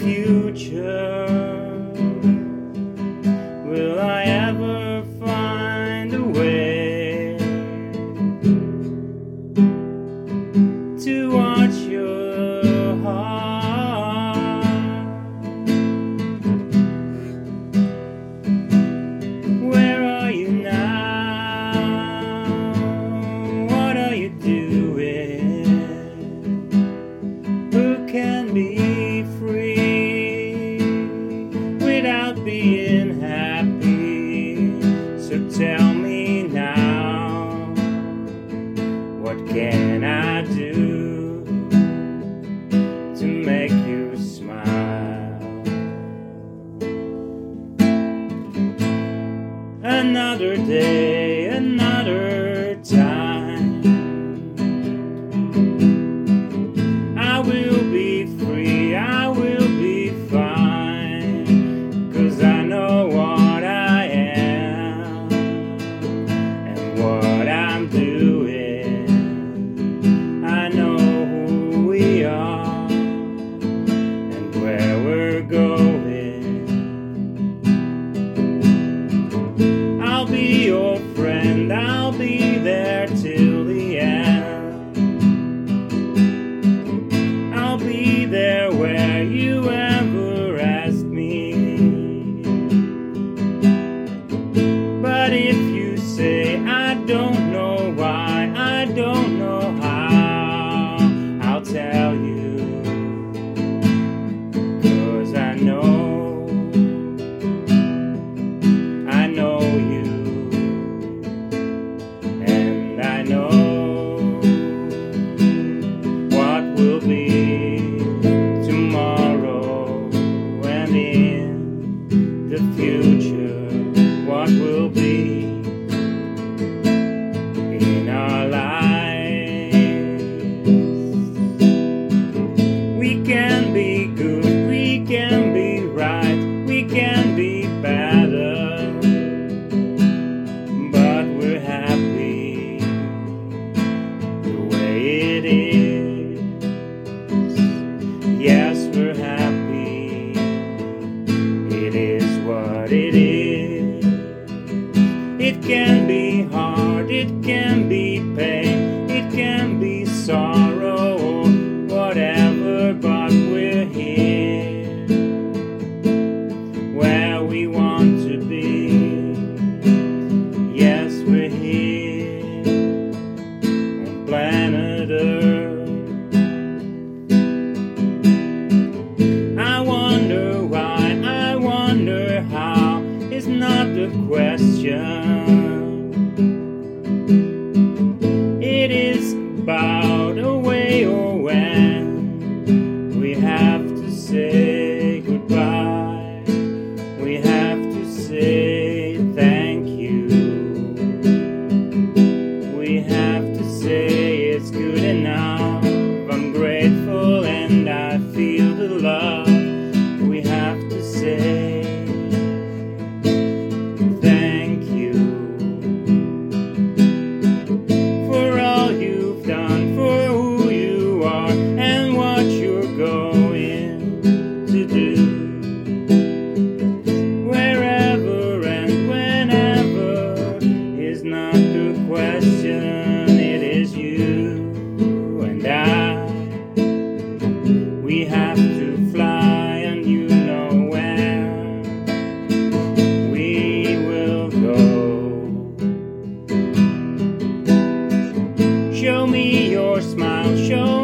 future. being happy. So tell me now, what can I do to make you smile? Another day. re question. have to fly, and you know where we will go. Show me your smile, show